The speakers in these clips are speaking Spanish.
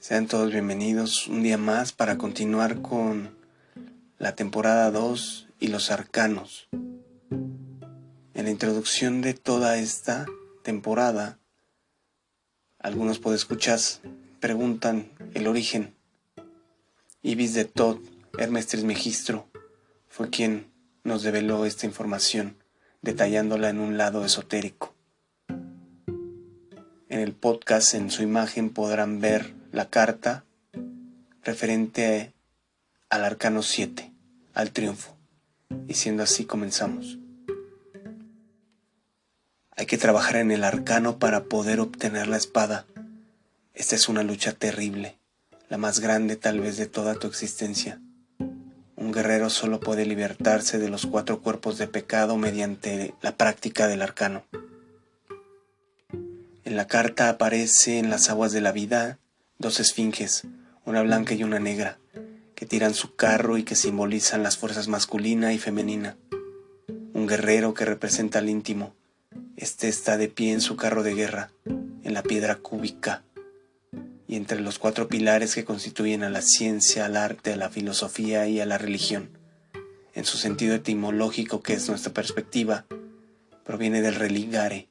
Sean todos bienvenidos un día más para continuar con la temporada 2 y los arcanos. En la introducción de toda esta temporada, algunos podescuchas preguntan el origen. Ibis de Todd, Hermes Trismegistro, fue quien nos develó esta información, detallándola en un lado esotérico. En el podcast, en su imagen, podrán ver la carta referente al arcano 7, al triunfo. Y siendo así comenzamos. Hay que trabajar en el arcano para poder obtener la espada. Esta es una lucha terrible, la más grande tal vez de toda tu existencia. Un guerrero solo puede libertarse de los cuatro cuerpos de pecado mediante la práctica del arcano. En la carta aparece en las aguas de la vida dos esfinges, una blanca y una negra, que tiran su carro y que simbolizan las fuerzas masculina y femenina. Un guerrero que representa al íntimo. Este está de pie en su carro de guerra, en la piedra cúbica, y entre los cuatro pilares que constituyen a la ciencia, al arte, a la filosofía y a la religión. En su sentido etimológico, que es nuestra perspectiva, proviene del religare,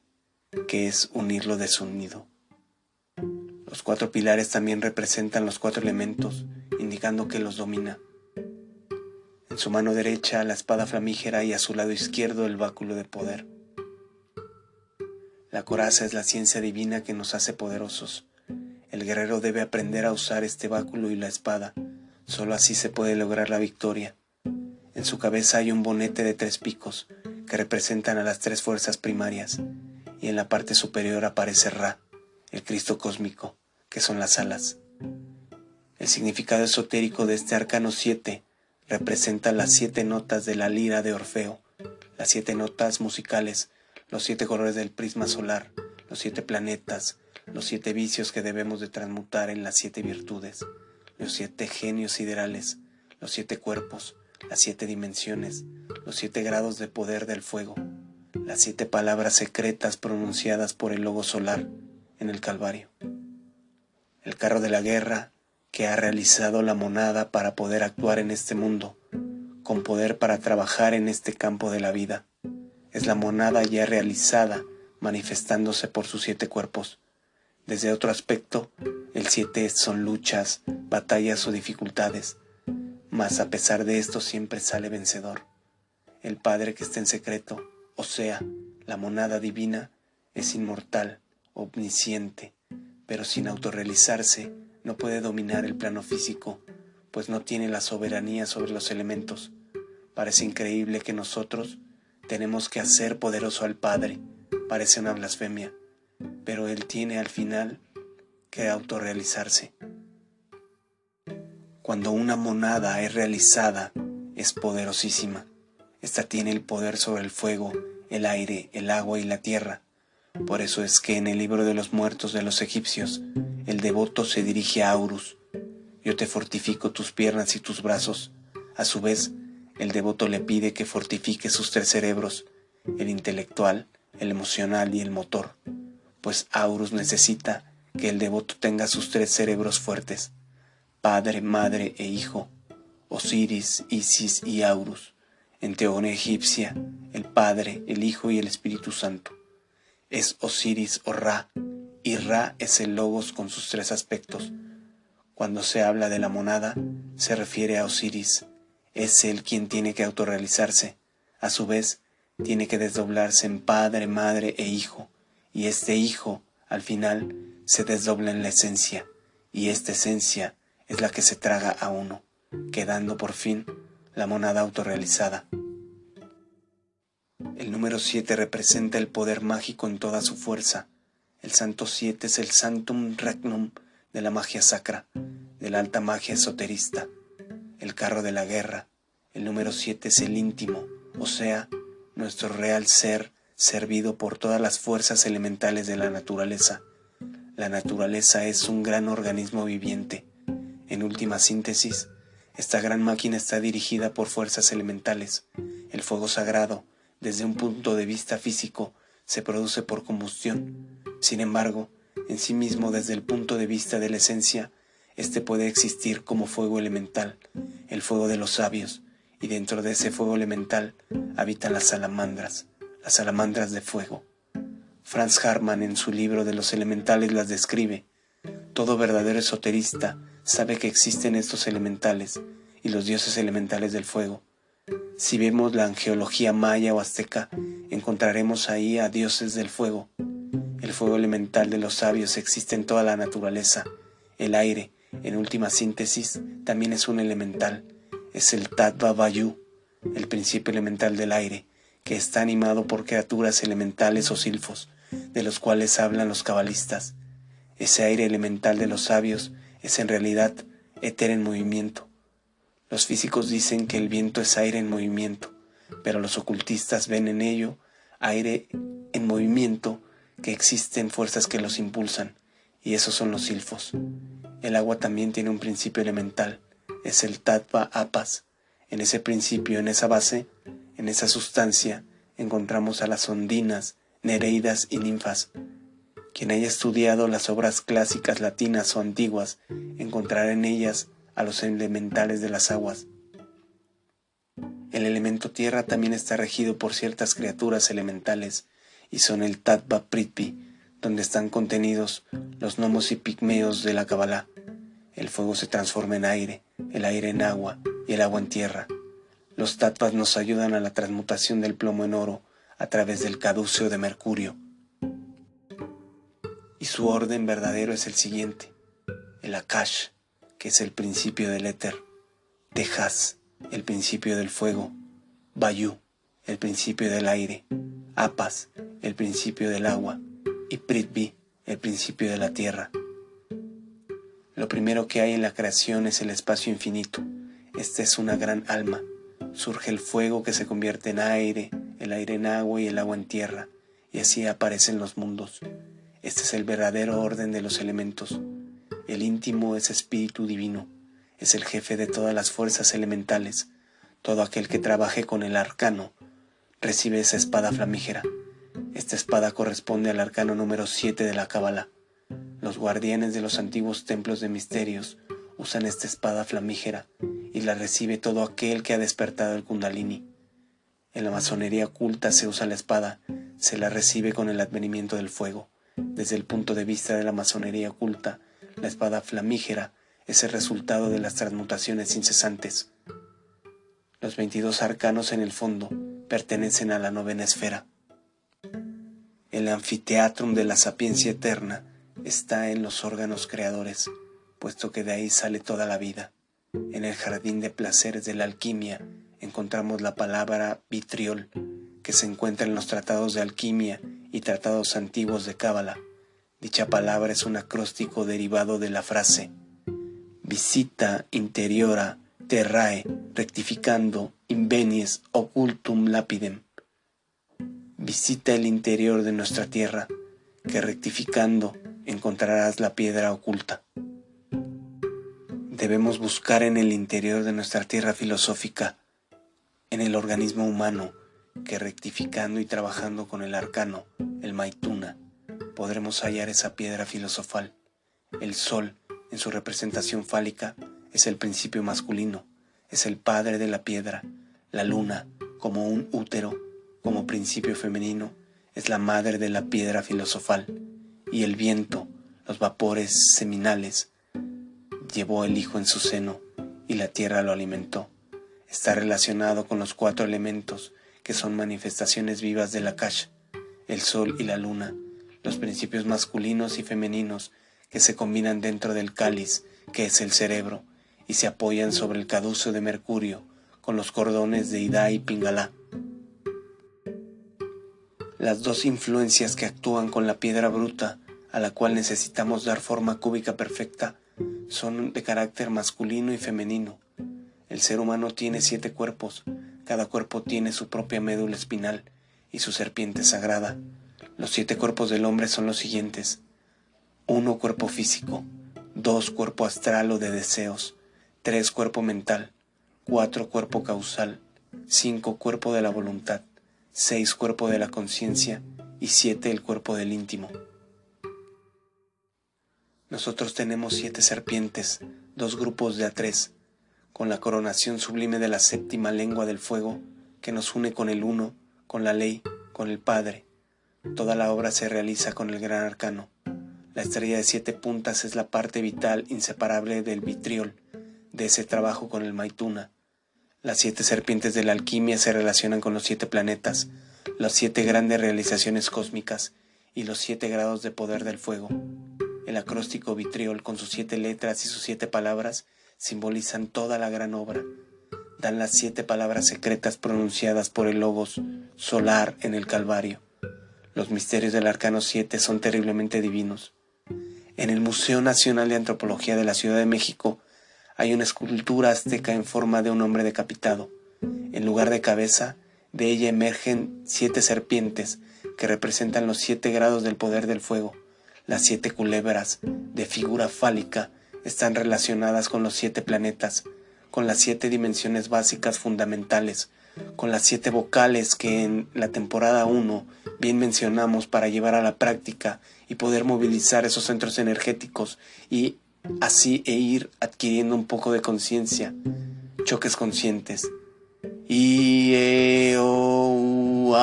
que es unirlo desunido. Los cuatro pilares también representan los cuatro elementos, indicando que los domina. En su mano derecha la espada flamígera y a su lado izquierdo el báculo de poder. La coraza es la ciencia divina que nos hace poderosos. El guerrero debe aprender a usar este báculo y la espada. Solo así se puede lograr la victoria. En su cabeza hay un bonete de tres picos que representan a las tres fuerzas primarias, y en la parte superior aparece Ra, el Cristo cósmico que son las alas. El significado esotérico de este arcano 7 representa las siete notas de la lira de Orfeo, las siete notas musicales, los siete colores del prisma solar, los siete planetas, los siete vicios que debemos de transmutar en las siete virtudes, los siete genios siderales, los siete cuerpos, las siete dimensiones, los siete grados de poder del fuego, las siete palabras secretas pronunciadas por el logo solar en el Calvario el carro de la guerra que ha realizado la monada para poder actuar en este mundo, con poder para trabajar en este campo de la vida. Es la monada ya realizada, manifestándose por sus siete cuerpos. Desde otro aspecto, el siete son luchas, batallas o dificultades, mas a pesar de esto siempre sale vencedor. El Padre que está en secreto, o sea, la monada divina, es inmortal, omnisciente, pero sin autorrealizarse no puede dominar el plano físico, pues no tiene la soberanía sobre los elementos. Parece increíble que nosotros tenemos que hacer poderoso al Padre, parece una blasfemia, pero Él tiene al final que autorrealizarse. Cuando una monada es realizada, es poderosísima. Esta tiene el poder sobre el fuego, el aire, el agua y la tierra. Por eso es que en el libro de los muertos de los egipcios, el devoto se dirige a Aurus. Yo te fortifico tus piernas y tus brazos. A su vez, el devoto le pide que fortifique sus tres cerebros, el intelectual, el emocional y el motor, pues Aurus necesita que el devoto tenga sus tres cerebros fuertes, padre, madre e hijo, Osiris, Isis y Aurus, en teoría egipcia, el Padre, el Hijo y el Espíritu Santo es Osiris o Ra, y Ra es el Logos con sus tres aspectos. Cuando se habla de la monada, se refiere a Osiris. Es él quien tiene que autorrealizarse. A su vez, tiene que desdoblarse en padre, madre e hijo, y este hijo, al final, se desdobla en la esencia, y esta esencia es la que se traga a uno, quedando por fin la monada autorrealizada. El número 7 representa el poder mágico en toda su fuerza. El santo 7 es el santum regnum de la magia sacra, de la alta magia esoterista, el carro de la guerra. El número 7 es el íntimo, o sea, nuestro real ser servido por todas las fuerzas elementales de la naturaleza. La naturaleza es un gran organismo viviente. En última síntesis, esta gran máquina está dirigida por fuerzas elementales, el fuego sagrado, desde un punto de vista físico, se produce por combustión. Sin embargo, en sí mismo, desde el punto de vista de la esencia, Este puede existir como fuego elemental, el fuego de los sabios, y dentro de ese fuego elemental habitan las salamandras, las salamandras de fuego. Franz Hartmann en su libro de los elementales las describe. Todo verdadero esoterista sabe que existen estos elementales y los dioses elementales del fuego. Si vemos la angeología maya o azteca, encontraremos ahí a dioses del fuego. El fuego elemental de los sabios existe en toda la naturaleza. El aire, en última síntesis, también es un elemental. Es el Tattva Vayu, el principio elemental del aire, que está animado por criaturas elementales o silfos, de los cuales hablan los cabalistas. Ese aire elemental de los sabios es en realidad éter en movimiento. Los físicos dicen que el viento es aire en movimiento, pero los ocultistas ven en ello aire en movimiento que existen fuerzas que los impulsan, y esos son los silfos. El agua también tiene un principio elemental, es el tattva apas. En ese principio, en esa base, en esa sustancia, encontramos a las ondinas, nereidas y ninfas, quien haya estudiado las obras clásicas latinas o antiguas encontrará en ellas a los elementales de las aguas. El elemento tierra también está regido por ciertas criaturas elementales y son el Tattva Prithvi, donde están contenidos los gnomos y pigmeos de la Kabbalah. El fuego se transforma en aire, el aire en agua y el agua en tierra. Los tattvas nos ayudan a la transmutación del plomo en oro a través del caduceo de mercurio y su orden verdadero es el siguiente. El Akash, que es el principio del éter. Tejas, el principio del fuego. Bayu, el principio del aire. Apas, el principio del agua. Y Prithvi, el principio de la tierra. Lo primero que hay en la creación es el espacio infinito. Esta es una gran alma. Surge el fuego que se convierte en aire, el aire en agua y el agua en tierra, y así aparecen los mundos. Este es el verdadero orden de los elementos. El íntimo es espíritu divino, es el jefe de todas las fuerzas elementales. Todo aquel que trabaje con el arcano recibe esa espada flamígera. Esta espada corresponde al arcano número 7 de la Cábala. Los guardianes de los antiguos templos de misterios usan esta espada flamígera y la recibe todo aquel que ha despertado el kundalini. En la masonería oculta se usa la espada, se la recibe con el advenimiento del fuego. Desde el punto de vista de la masonería oculta, la espada flamígera es el resultado de las transmutaciones incesantes. Los 22 arcanos en el fondo pertenecen a la novena esfera. El anfiteatrum de la sapiencia eterna está en los órganos creadores, puesto que de ahí sale toda la vida. En el jardín de placeres de la alquimia encontramos la palabra vitriol, que se encuentra en los tratados de alquimia y tratados antiguos de Cábala. Dicha palabra es un acróstico derivado de la frase visita interiora terrae rectificando invenies occultum lapidem. Visita el interior de nuestra tierra, que rectificando encontrarás la piedra oculta. Debemos buscar en el interior de nuestra tierra filosófica, en el organismo humano, que rectificando y trabajando con el arcano, el maituna, podremos hallar esa piedra filosofal. El sol, en su representación fálica, es el principio masculino, es el padre de la piedra. La luna, como un útero, como principio femenino, es la madre de la piedra filosofal. Y el viento, los vapores seminales, llevó el hijo en su seno y la tierra lo alimentó. Está relacionado con los cuatro elementos que son manifestaciones vivas de la Kash, el sol y la luna, los principios masculinos y femeninos que se combinan dentro del cáliz, que es el cerebro, y se apoyan sobre el caduce de Mercurio, con los cordones de Ida y Pingalá. Las dos influencias que actúan con la piedra bruta, a la cual necesitamos dar forma cúbica perfecta, son de carácter masculino y femenino. El ser humano tiene siete cuerpos, cada cuerpo tiene su propia médula espinal y su serpiente sagrada. Los siete cuerpos del hombre son los siguientes. Uno cuerpo físico, dos cuerpo astral o de deseos, tres cuerpo mental, cuatro cuerpo causal, cinco cuerpo de la voluntad, seis cuerpo de la conciencia y siete el cuerpo del íntimo. Nosotros tenemos siete serpientes, dos grupos de a tres, con la coronación sublime de la séptima lengua del fuego que nos une con el uno, con la ley, con el Padre. Toda la obra se realiza con el gran arcano. La estrella de siete puntas es la parte vital inseparable del vitriol, de ese trabajo con el maituna. Las siete serpientes de la alquimia se relacionan con los siete planetas, las siete grandes realizaciones cósmicas y los siete grados de poder del fuego. El acróstico vitriol, con sus siete letras y sus siete palabras, simbolizan toda la gran obra. Dan las siete palabras secretas pronunciadas por el Logos solar en el Calvario. Los misterios del Arcano 7 son terriblemente divinos. En el Museo Nacional de Antropología de la Ciudad de México hay una escultura azteca en forma de un hombre decapitado. En lugar de cabeza, de ella emergen siete serpientes que representan los siete grados del poder del fuego. Las siete culebras, de figura fálica, están relacionadas con los siete planetas, con las siete dimensiones básicas fundamentales, con las siete vocales que en la temporada 1 bien mencionamos para llevar a la práctica y poder movilizar esos centros energéticos y así e ir adquiriendo un poco de conciencia, choques conscientes. Y e, o,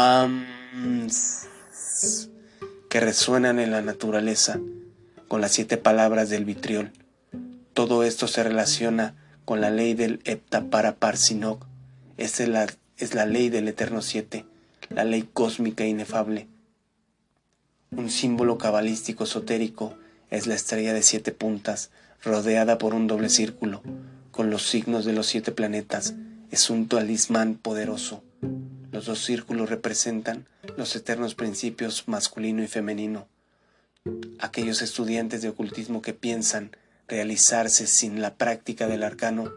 que resuenan en la naturaleza con las siete palabras del vitriol. Todo esto se relaciona con la ley del Heptaparaparsinok. Esta es la, es la ley del Eterno Siete, la ley cósmica inefable. Un símbolo cabalístico esotérico es la estrella de siete puntas, rodeada por un doble círculo, con los signos de los siete planetas. Es un talismán poderoso. Los dos círculos representan los eternos principios masculino y femenino. Aquellos estudiantes de ocultismo que piensan realizarse sin la práctica del arcano,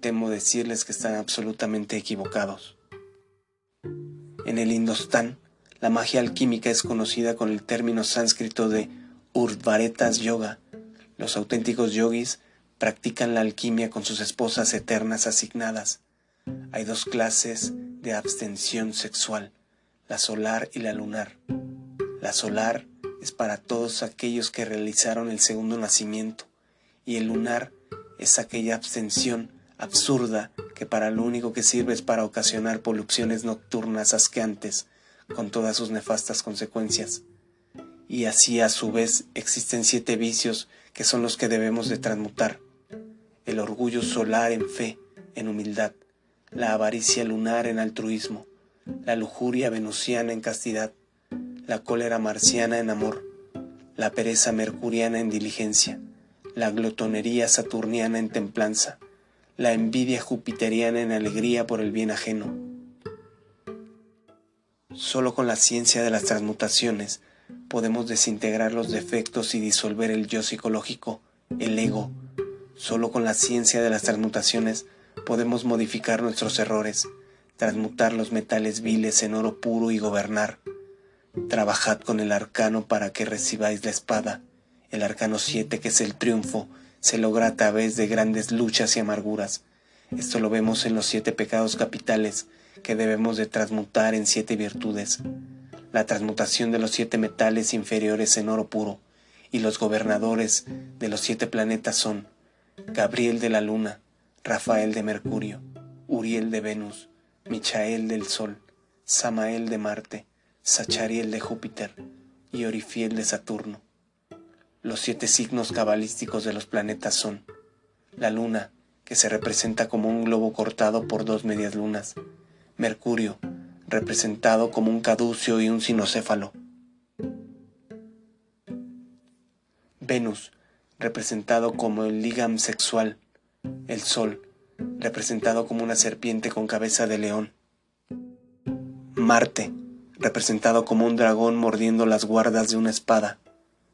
temo decirles que están absolutamente equivocados. En el Indostán, la magia alquímica es conocida con el término sánscrito de Urvaretas Yoga. Los auténticos yogis practican la alquimia con sus esposas eternas asignadas. Hay dos clases de abstención sexual, la solar y la lunar. La solar es para todos aquellos que realizaron el segundo nacimiento y el lunar es aquella abstención absurda que para lo único que sirve es para ocasionar poluciones nocturnas asqueantes con todas sus nefastas consecuencias. Y así a su vez existen siete vicios que son los que debemos de transmutar. El orgullo solar en fe, en humildad, la avaricia lunar en altruismo, la lujuria venusiana en castidad, la cólera marciana en amor, la pereza mercuriana en diligencia, la glotonería saturniana en templanza, la envidia jupiteriana en alegría por el bien ajeno. Solo con la ciencia de las transmutaciones podemos desintegrar los defectos y disolver el yo psicológico, el ego. Solo con la ciencia de las transmutaciones podemos modificar nuestros errores, transmutar los metales viles en oro puro y gobernar. Trabajad con el arcano para que recibáis la espada. El arcano 7, que es el triunfo, se logra a través de grandes luchas y amarguras. Esto lo vemos en los siete pecados capitales que debemos de transmutar en siete virtudes. La transmutación de los siete metales inferiores en oro puro y los gobernadores de los siete planetas son Gabriel de la Luna, Rafael de Mercurio, Uriel de Venus, Michael del Sol, Samael de Marte, Sachariel de Júpiter y Orifiel de Saturno. Los siete signos cabalísticos de los planetas son la Luna, que se representa como un globo cortado por dos medias lunas, Mercurio, representado como un caducio y un sinocéfalo, Venus, representado como el ligam sexual, el sol, representado como una serpiente con cabeza de león. Marte, representado como un dragón mordiendo las guardas de una espada.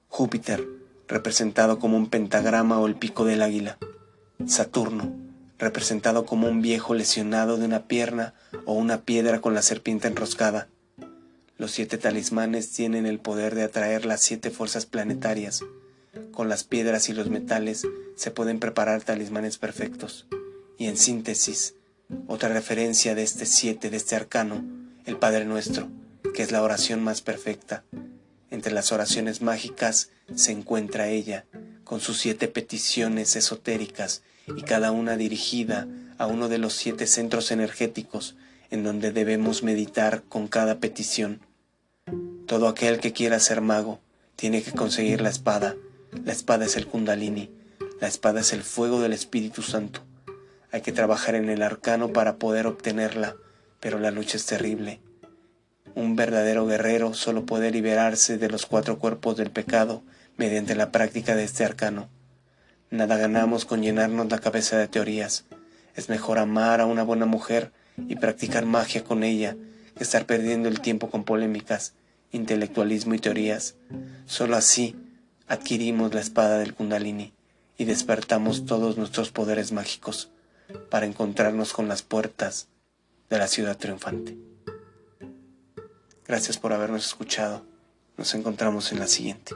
Júpiter, representado como un pentagrama o el pico del águila. Saturno, representado como un viejo lesionado de una pierna o una piedra con la serpiente enroscada. Los siete talismanes tienen el poder de atraer las siete fuerzas planetarias, con las piedras y los metales se pueden preparar talismanes perfectos. Y en síntesis, otra referencia de este siete, de este arcano, el Padre Nuestro, que es la oración más perfecta. Entre las oraciones mágicas se encuentra ella, con sus siete peticiones esotéricas y cada una dirigida a uno de los siete centros energéticos en donde debemos meditar con cada petición. Todo aquel que quiera ser mago tiene que conseguir la espada. La espada es el kundalini, la espada es el fuego del Espíritu Santo. Hay que trabajar en el arcano para poder obtenerla, pero la lucha es terrible. Un verdadero guerrero solo puede liberarse de los cuatro cuerpos del pecado mediante la práctica de este arcano. Nada ganamos con llenarnos la cabeza de teorías. Es mejor amar a una buena mujer y practicar magia con ella que estar perdiendo el tiempo con polémicas, intelectualismo y teorías. Solo así adquirimos la espada del kundalini y despertamos todos nuestros poderes mágicos para encontrarnos con las puertas de la ciudad triunfante. Gracias por habernos escuchado. Nos encontramos en la siguiente.